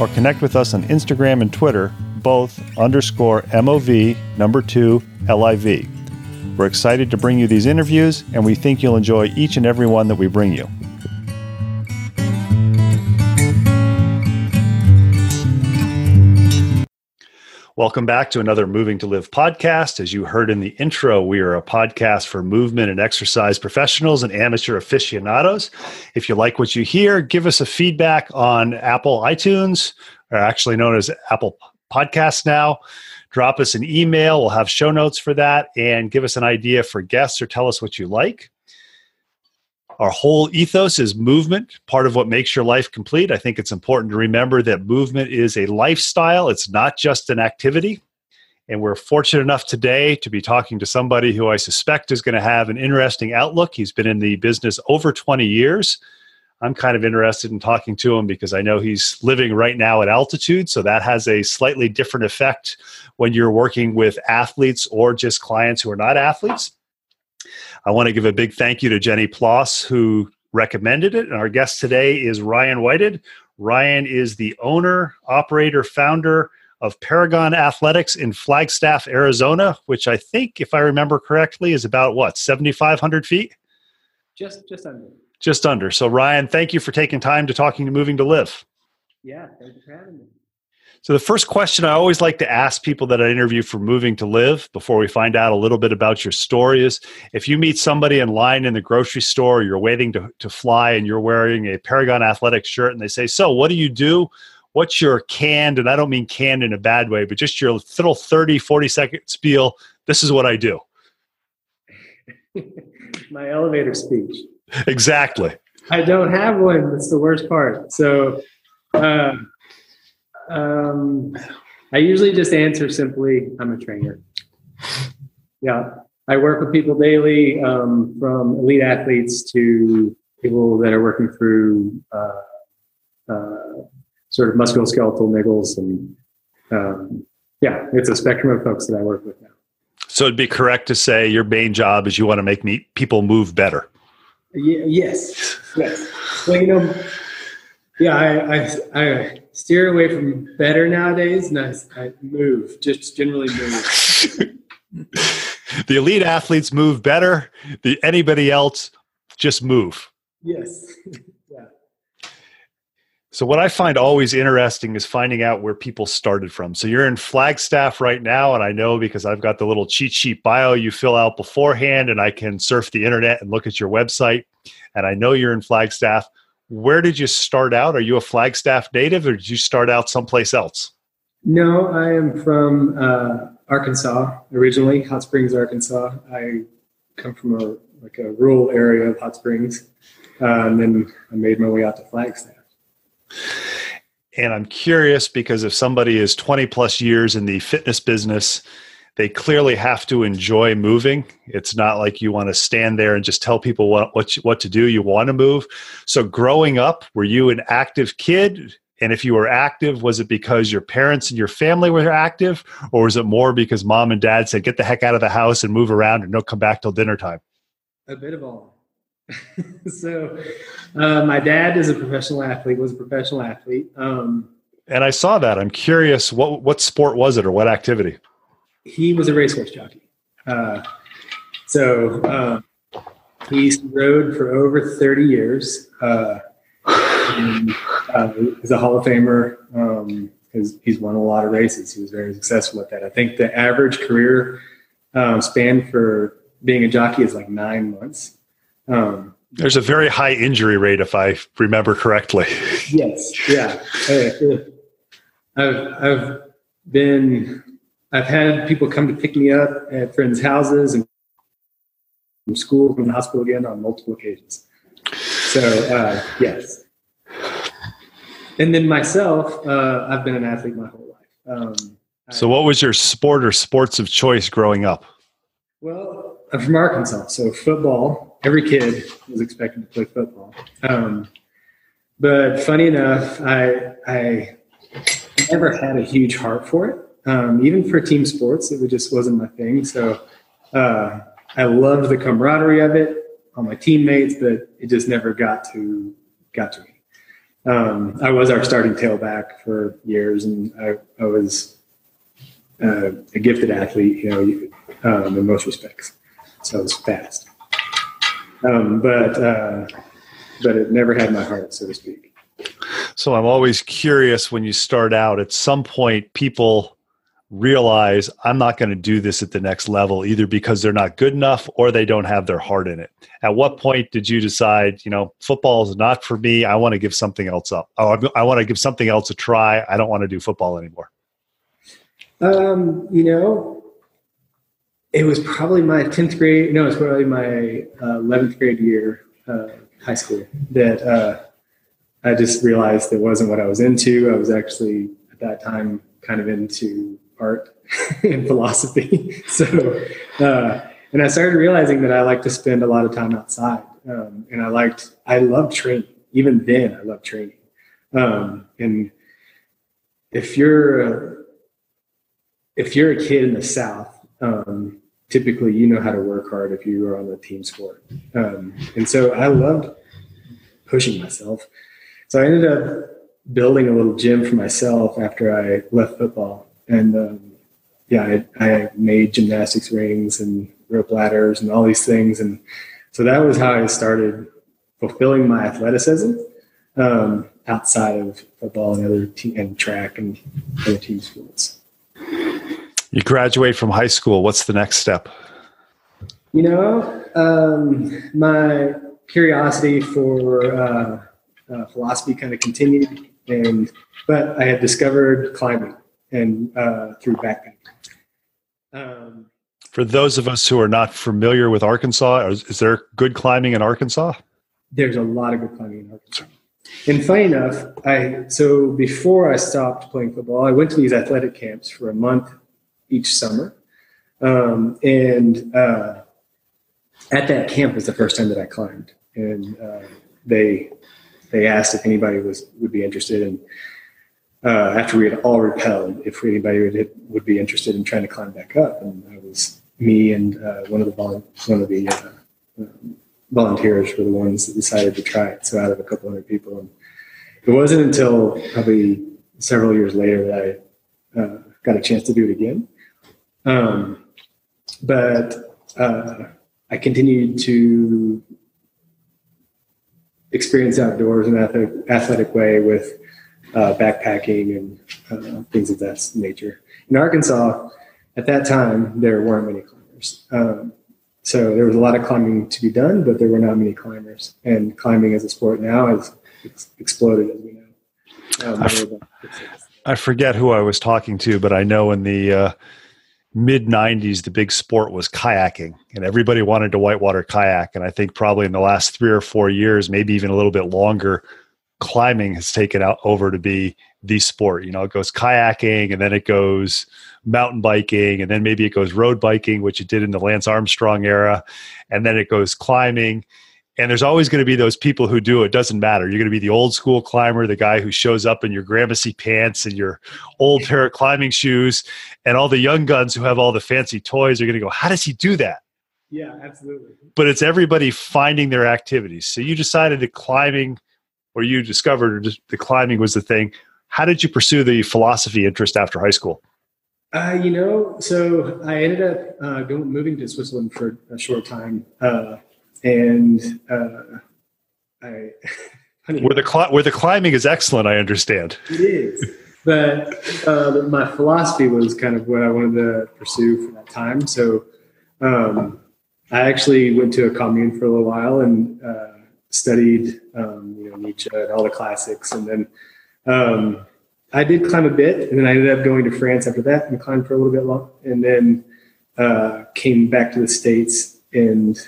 or connect with us on Instagram and Twitter, both underscore mov number 2 liv. We're excited to bring you these interviews, and we think you'll enjoy each and every one that we bring you. Welcome back to another Moving to Live podcast. As you heard in the intro, we are a podcast for movement and exercise professionals and amateur aficionados. If you like what you hear, give us a feedback on Apple iTunes, or actually known as Apple Podcasts now. Drop us an email. We'll have show notes for that and give us an idea for guests or tell us what you like. Our whole ethos is movement, part of what makes your life complete. I think it's important to remember that movement is a lifestyle, it's not just an activity. And we're fortunate enough today to be talking to somebody who I suspect is going to have an interesting outlook. He's been in the business over 20 years. I'm kind of interested in talking to him because I know he's living right now at altitude. So that has a slightly different effect when you're working with athletes or just clients who are not athletes. I want to give a big thank you to Jenny Ploss, who recommended it. And our guest today is Ryan Whited. Ryan is the owner, operator, founder of Paragon Athletics in Flagstaff, Arizona, which I think, if I remember correctly, is about what, 7,500 feet? Just, just under. Just under. So, Ryan, thank you for taking time to talking to Moving to Live. Yeah, thank you for having me. So, the first question I always like to ask people that I interview for Moving to Live before we find out a little bit about your story is if you meet somebody in line in the grocery store, you're waiting to, to fly, and you're wearing a Paragon Athletic shirt, and they say, So, what do you do? What's your canned, and I don't mean canned in a bad way, but just your little 30, 40 second spiel? This is what I do. My elevator speech. Exactly. I don't have one. That's the worst part. So, uh, um, I usually just answer simply, I'm a trainer. Yeah. I work with people daily, um, from elite athletes to people that are working through uh, uh, sort of musculoskeletal niggles. And um, yeah, it's a spectrum of folks that I work with now. So it'd be correct to say your main job is you want to make me, people move better. Yeah, yes. Yes. Well, you know, yeah, I, I, I steer away from better nowadays, and I, I move, just generally move. the elite athletes move better. The anybody else just move. Yes. yeah. So what I find always interesting is finding out where people started from. So you're in Flagstaff right now, and I know because I've got the little cheat sheet bio you fill out beforehand, and I can surf the internet and look at your website. And I know you're in Flagstaff where did you start out? Are you a Flagstaff native or did you start out someplace else? No, I am from uh, Arkansas originally, Hot Springs, Arkansas. I come from a like a rural area of Hot Springs, uh, and then I made my way out to Flagstaff. And I'm curious because if somebody is 20 plus years in the fitness business, they clearly have to enjoy moving. It's not like you want to stand there and just tell people what what, what to do. You want to move. So growing up, were you an active kid? And if you were active, was it because your parents and your family were active, or was it more because mom and dad said, get the heck out of the house and move around and don't come back till dinner time? A bit of all. so, uh, my dad is a professional athlete, was a professional athlete. Um, and I saw that. I'm curious, what, what sport was it or what activity? He was a racehorse jockey. Uh, so, uh, he rode for over 30 years. Uh, and, uh, he's a Hall of Famer because um, he's won a lot of races. He was very successful at that. I think the average career um, span for being a jockey is like nine months. Um, There's a very high injury rate, if I remember correctly. yes, yeah. I've I've been I've had people come to pick me up at friends' houses and from school, from the hospital again on multiple occasions. So uh, yes, and then myself, uh, I've been an athlete my whole life. Um, so, what was your sport or sports of choice growing up? Well, I'm from Arkansas, so football. Every kid was expected to play football. Um, but funny enough, I I never had a huge heart for it. Um, even for team sports, it just wasn't my thing. So uh, I loved the camaraderie of it, all my teammates, but it just never got to got to me. Um, I was our starting tailback for years, and I, I was uh, a gifted athlete, you know, um, in most respects. So I was fast, um, but uh, but it never had my heart, so to speak. So I'm always curious when you start out. At some point, people realize I'm not going to do this at the next level either because they're not good enough or they don't have their heart in it. At what point did you decide, you know, football is not for me. I want to give something else up. Oh, I want to give something else a try. I don't want to do football anymore. Um, you know, it was probably my 10th grade. No, it was probably my uh, 11th grade year, uh, high school that, uh, I just realized it wasn't what I was into. I was actually at that time kind of into art and philosophy. so, uh, and I started realizing that I like to spend a lot of time outside. Um, and I liked, I loved training. Even then, I loved training. Um, and if you're, a, if you're a kid in the South, um, typically you know how to work hard if you are on the team sport. Um, and so I loved pushing myself. So I ended up building a little gym for myself after I left football and um, yeah, I, I, made gymnastics rings and rope ladders and all these things, and so that was how I started fulfilling my athleticism um, outside of football and other te- and track and other team sports. You graduate from high school. What's the next step? You know, um, my curiosity for uh, uh, philosophy kind of continued, and but I had discovered climbing and uh, through backpacking. Um, For those of us who are not familiar with Arkansas, is, is, there good climbing in Arkansas? There's a lot of good climbing in Arkansas. And funny enough, I so before I stopped playing football, I went to these athletic camps for a month each summer, um, and uh, at that camp was the first time that I climbed, and uh, they they asked if anybody was would be interested, and uh, after we had all rappelled, if anybody would, would be interested in trying to climb back up. And it was me and uh, one of the volu- one of the uh, um, volunteers were the ones that decided to try it. So out of a couple hundred people, and it wasn't until probably several years later that I uh, got a chance to do it again. Um, but uh, I continued to experience outdoors in an athletic way with uh, backpacking and uh, things of that nature. In Arkansas, at that time, there weren't many climbers. Um, so there was a lot of climbing to be done, but there were not many climbers. And climbing as a sport now has ex- exploded, as we know. Um, I, f- I forget who I was talking to, but I know in the uh, mid 90s, the big sport was kayaking, and everybody wanted to whitewater kayak. And I think probably in the last three or four years, maybe even a little bit longer, climbing has taken out over to be the sport. You know, it goes kayaking and then it goes mountain biking and then maybe it goes road biking, which it did in the Lance Armstrong era, and then it goes climbing. And there's always going to be those people who do it. Doesn't matter. You're going to be the old school climber, the guy who shows up in your Gramicci pants and your old pair of climbing shoes, and all the young guns who have all the fancy toys are going to go, "How does he do that?" Yeah, absolutely. But it's everybody finding their activities. So you decided that climbing, or you discovered the climbing was the thing. How did you pursue the philosophy interest after high school? Uh, you know, so I ended up uh, going moving to Switzerland for a short time, uh, and uh, I. where the where the climbing is excellent, I understand. It is, but uh, my philosophy was kind of what I wanted to pursue for that time. So um, I actually went to a commune for a little while and uh, studied, um, you know, Nietzsche and all the classics, and then. Um, I did climb a bit, and then I ended up going to France after that and climbed for a little bit long, and then uh, came back to the states. And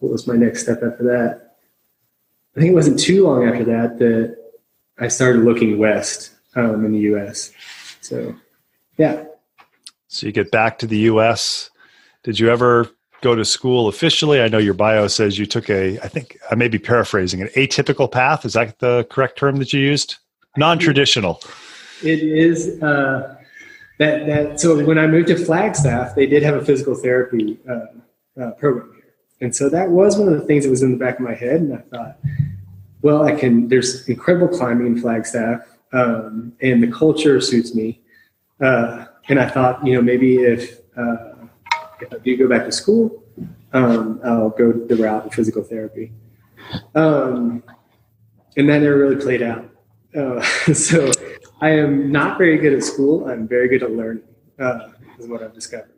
what was my next step after that? I think it wasn't too long after that that I started looking west um, in the U.S. So, yeah. So you get back to the U.S. Did you ever go to school officially? I know your bio says you took a, I think I may be paraphrasing, an atypical path. Is that the correct term that you used? non-traditional it is uh, that that so when i moved to flagstaff they did have a physical therapy uh, uh, program here and so that was one of the things that was in the back of my head and i thought well i can there's incredible climbing in flagstaff um, and the culture suits me uh, and i thought you know maybe if uh, if do go back to school um, i'll go the route of physical therapy um, and that never really played out uh, so I am not very good at school. I'm very good at learning, uh, is what I've discovered.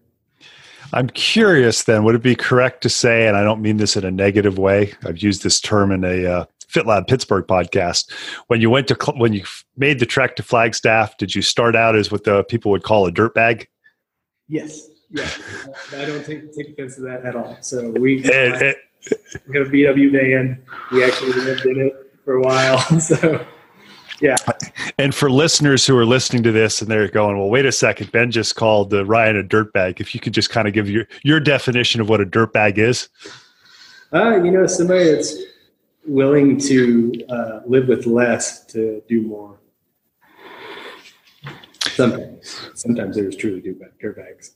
I'm curious then, would it be correct to say, and I don't mean this in a negative way, I've used this term in a uh, FitLab Pittsburgh podcast. When you went to, when you made the trek to Flagstaff, did you start out as what the people would call a dirt bag? Yes. Yeah. I don't take, take offense to that at all. So we, it, it, we have a VW van. We actually lived in it for a while. So yeah. And for listeners who are listening to this and they're going, well, wait a second, Ben just called uh, Ryan a dirtbag. If you could just kind of give your, your definition of what a dirtbag is. Uh, you know, somebody that's willing to uh, live with less to do more. Sometimes, sometimes there's truly do dirtbags.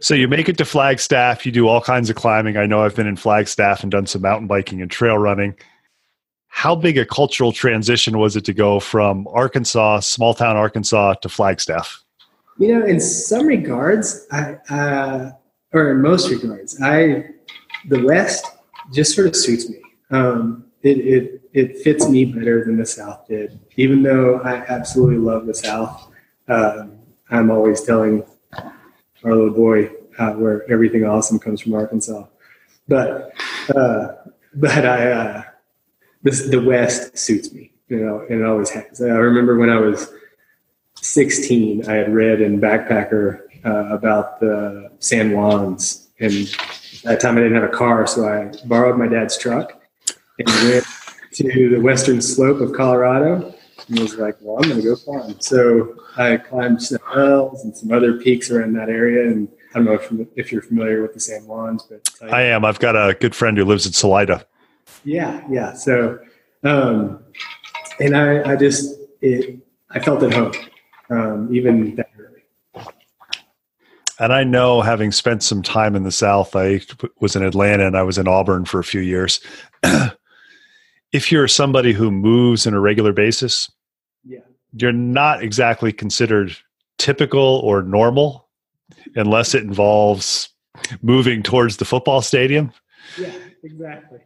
so you make it to Flagstaff. You do all kinds of climbing. I know I've been in Flagstaff and done some mountain biking and trail running how big a cultural transition was it to go from Arkansas, small town Arkansas, to Flagstaff? You know, in some regards, I, uh, or in most regards, I the West just sort of suits me. Um, it, it it fits me better than the South did. Even though I absolutely love the South, uh, I'm always telling our little boy uh, where everything awesome comes from Arkansas. But uh, but I uh, this, the West suits me, you know, and it always has. I remember when I was 16, I had read in Backpacker uh, about the San Juans, and at that time I didn't have a car, so I borrowed my dad's truck and went to the western slope of Colorado and was like, well, I'm going to go climb. So I climbed some hills and some other peaks around that area. And I don't know if, if you're familiar with the San Juans, but I am. I've got a good friend who lives in Salida. Yeah, yeah. So, um, and I, I just, it, I felt at home, um, even that early. And I know, having spent some time in the South, I was in Atlanta and I was in Auburn for a few years. if you're somebody who moves on a regular basis, yeah. you're not exactly considered typical or normal unless it involves moving towards the football stadium. Yeah, exactly.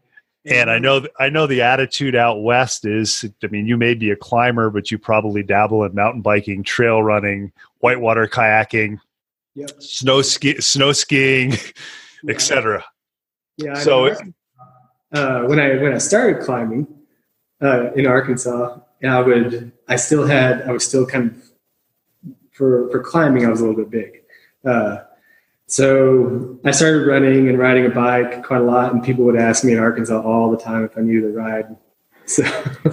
And I know, I know the attitude out west is. I mean, you may be a climber, but you probably dabble in mountain biking, trail running, whitewater kayaking, yep. snow ski, snow skiing, yeah. etc. Yeah. so uh, when I when I started climbing uh, in Arkansas, and I would I still had I was still kind of for for climbing I was a little bit big. Uh, so I started running and riding a bike quite a lot, and people would ask me in Arkansas all the time if I needed a ride. So,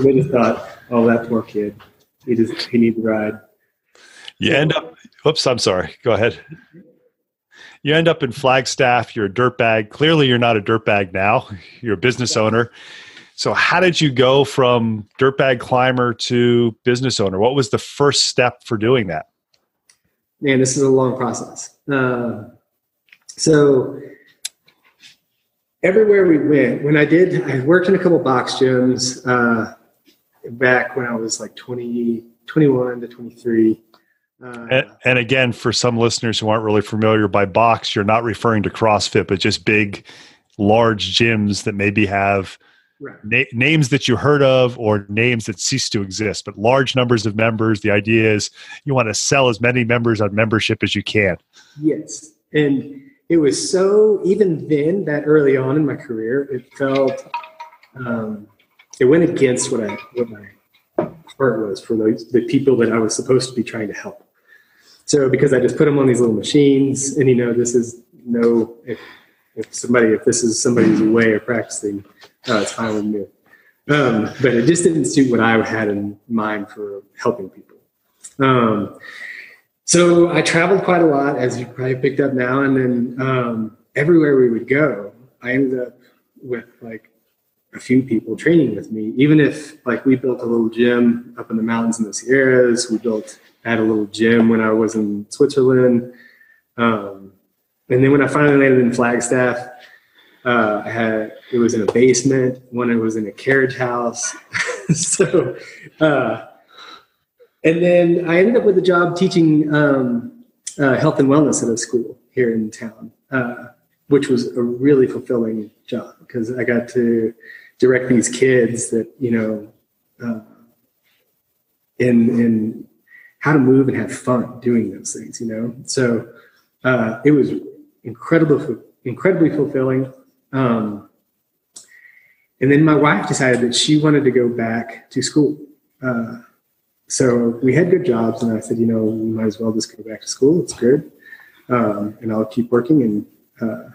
they just thought, "Oh, that poor kid, he just he needs a ride." You end up. Whoops, I'm sorry. Go ahead. You end up in Flagstaff. You're a dirtbag. Clearly, you're not a dirtbag now. You're a business owner. So, how did you go from dirtbag climber to business owner? What was the first step for doing that? Man, this is a long process. Uh, so, everywhere we went, when I did, I worked in a couple box gyms uh, back when I was like 20, 21 to 23. Uh, and, and, again, for some listeners who aren't really familiar by box, you're not referring to CrossFit, but just big, large gyms that maybe have right. na- names that you heard of or names that cease to exist, but large numbers of members. The idea is you want to sell as many members on membership as you can. Yes. And it was so, even then, that early on in my career, it felt, um, it went against what I, what my heart was for those, the people that I was supposed to be trying to help. So because I just put them on these little machines and, you know, this is no, if, if somebody, if this is somebody's way of practicing, uh, it's fine with me. Um, but it just didn't suit what I had in mind for helping people. Um, so I traveled quite a lot, as you probably picked up now. And then um, everywhere we would go, I ended up with like a few people training with me. Even if like we built a little gym up in the mountains in the Sierras, we built had a little gym when I was in Switzerland. Um, and then when I finally landed in Flagstaff, uh, I had it was in a basement. One it was in a carriage house. so, uh, and then I ended up with a job teaching um, uh, health and wellness at a school here in town, uh, which was a really fulfilling job because I got to direct these kids that you know uh, in in how to move and have fun doing those things. You know, so uh, it was incredibly incredibly fulfilling. Um, and then my wife decided that she wanted to go back to school. Uh, so we had good jobs, and I said, you know, we might as well just go back to school. It's good, um, and I'll keep working. And uh,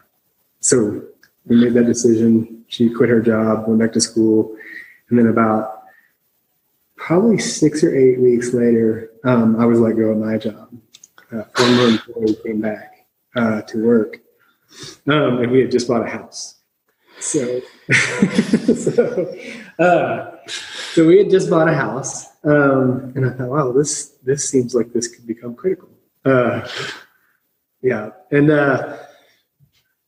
so we made that decision. She quit her job, went back to school, and then about probably six or eight weeks later, um, I was let go of my job. Uh, former employee came back uh, to work, um, and we had just bought a house. So, so, uh, so we had just bought a house, um, and I thought, wow, this this seems like this could become critical. Uh, yeah, and uh,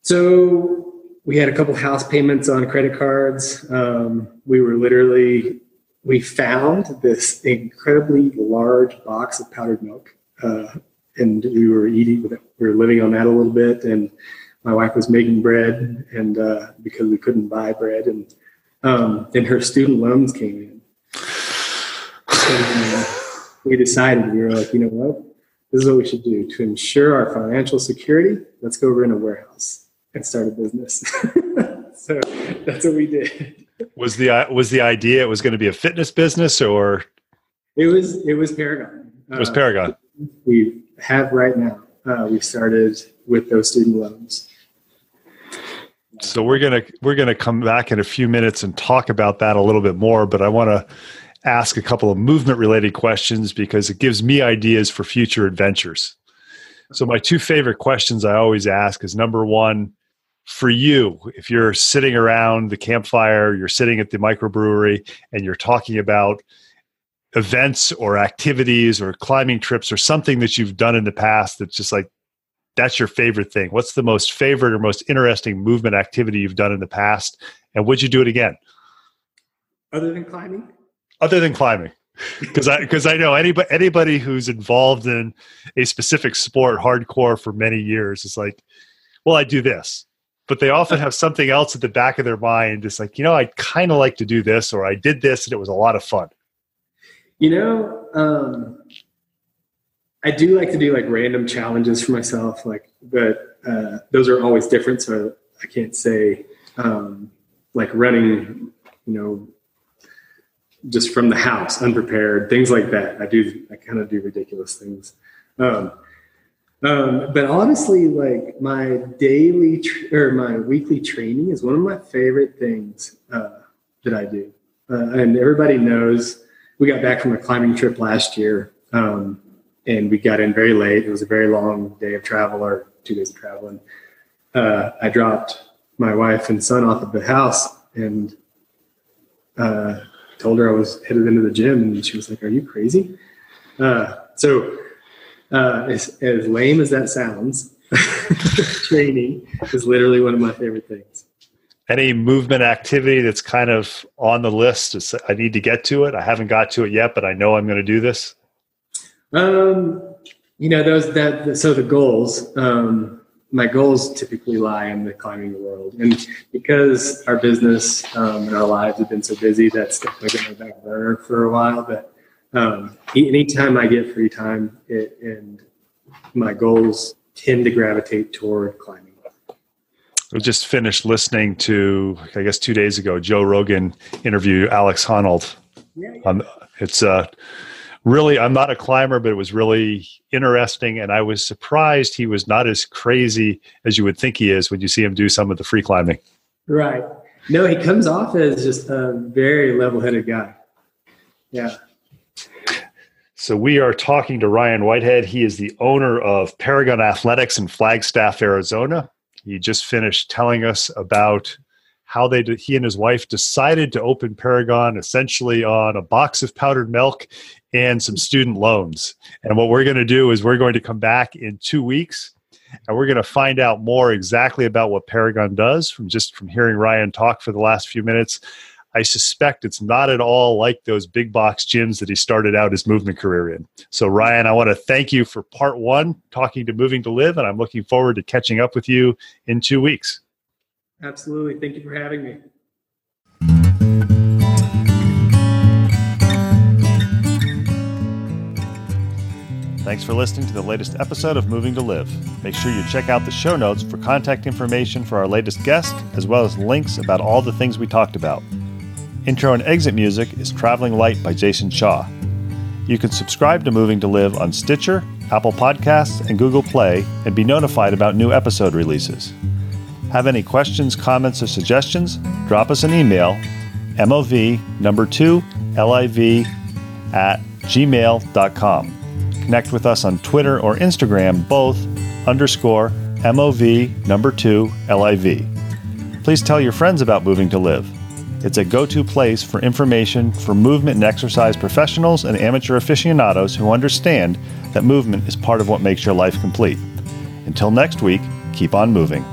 so we had a couple house payments on credit cards. Um, we were literally we found this incredibly large box of powdered milk, uh, and we were eating. We were living on that a little bit, and my wife was making bread, and uh, because we couldn't buy bread, and um, then her student loans came in. So, we decided we were like, you know what, this is what we should do to ensure our financial security. Let's go rent a warehouse and start a business. so that's what we did. Was the was the idea it was going to be a fitness business or? It was it was Paragon. It was Paragon. Uh, we have right now. Uh, we started with those student loans. So we're gonna we're gonna come back in a few minutes and talk about that a little bit more. But I want to ask a couple of movement related questions because it gives me ideas for future adventures. So my two favorite questions I always ask is number one, for you, if you're sitting around the campfire, you're sitting at the microbrewery, and you're talking about events or activities or climbing trips or something that you've done in the past that's just like that's your favorite thing. What's the most favorite or most interesting movement activity you've done in the past? And would you do it again? Other than climbing? Other than climbing. Because I because I know anybody anybody who's involved in a specific sport hardcore for many years is like, well, I do this. But they often have something else at the back of their mind. It's like, you know, I kind of like to do this, or I did this and it was a lot of fun. You know, um, I do like to do like random challenges for myself, like, but uh, those are always different. So I can't say um, like running, you know, just from the house, unprepared, things like that. I do, I kind of do ridiculous things. Um, um, but honestly, like my daily or my weekly training is one of my favorite things uh, that I do. Uh, and everybody knows we got back from a climbing trip last year. Um, and we got in very late. It was a very long day of travel. or two days of traveling. Uh, I dropped my wife and son off at the house and uh, told her I was headed into the gym, and she was like, "Are you crazy?" Uh, so, uh, as, as lame as that sounds, training is literally one of my favorite things. Any movement activity that's kind of on the list? It's, I need to get to it. I haven't got to it yet, but I know I'm going to do this. Um, you know, those that so the goals. Um, my goals typically lie in the climbing world, and because our business um, and our lives have been so busy, that's definitely been a back burner for a while. But um, anytime I get free time, it, and my goals tend to gravitate toward climbing. I just finished listening to, I guess, two days ago, Joe Rogan interview Alex Honnold. Yeah, yeah. Um, it's uh, really, I'm not a climber, but it was really interesting. And I was surprised he was not as crazy as you would think he is when you see him do some of the free climbing. Right. No, he comes off as just a very level headed guy. Yeah. So we are talking to Ryan Whitehead. He is the owner of Paragon Athletics in Flagstaff, Arizona. He just finished telling us about how they did, he and his wife decided to open Paragon essentially on a box of powdered milk and some student loans. And what we're going to do is we're going to come back in two weeks and we're going to find out more exactly about what Paragon does from just from hearing Ryan talk for the last few minutes. I suspect it's not at all like those big box gyms that he started out his movement career in. So, Ryan, I want to thank you for part one, talking to Moving to Live, and I'm looking forward to catching up with you in two weeks. Absolutely. Thank you for having me. Thanks for listening to the latest episode of Moving to Live. Make sure you check out the show notes for contact information for our latest guest, as well as links about all the things we talked about. Intro and exit music is Traveling Light by Jason Shaw. You can subscribe to Moving to Live on Stitcher, Apple Podcasts, and Google Play and be notified about new episode releases. Have any questions, comments, or suggestions? Drop us an email, MOV number two LIV at gmail.com. Connect with us on Twitter or Instagram, both underscore MOV number two LIV. Please tell your friends about Moving to Live. It's a go to place for information for movement and exercise professionals and amateur aficionados who understand that movement is part of what makes your life complete. Until next week, keep on moving.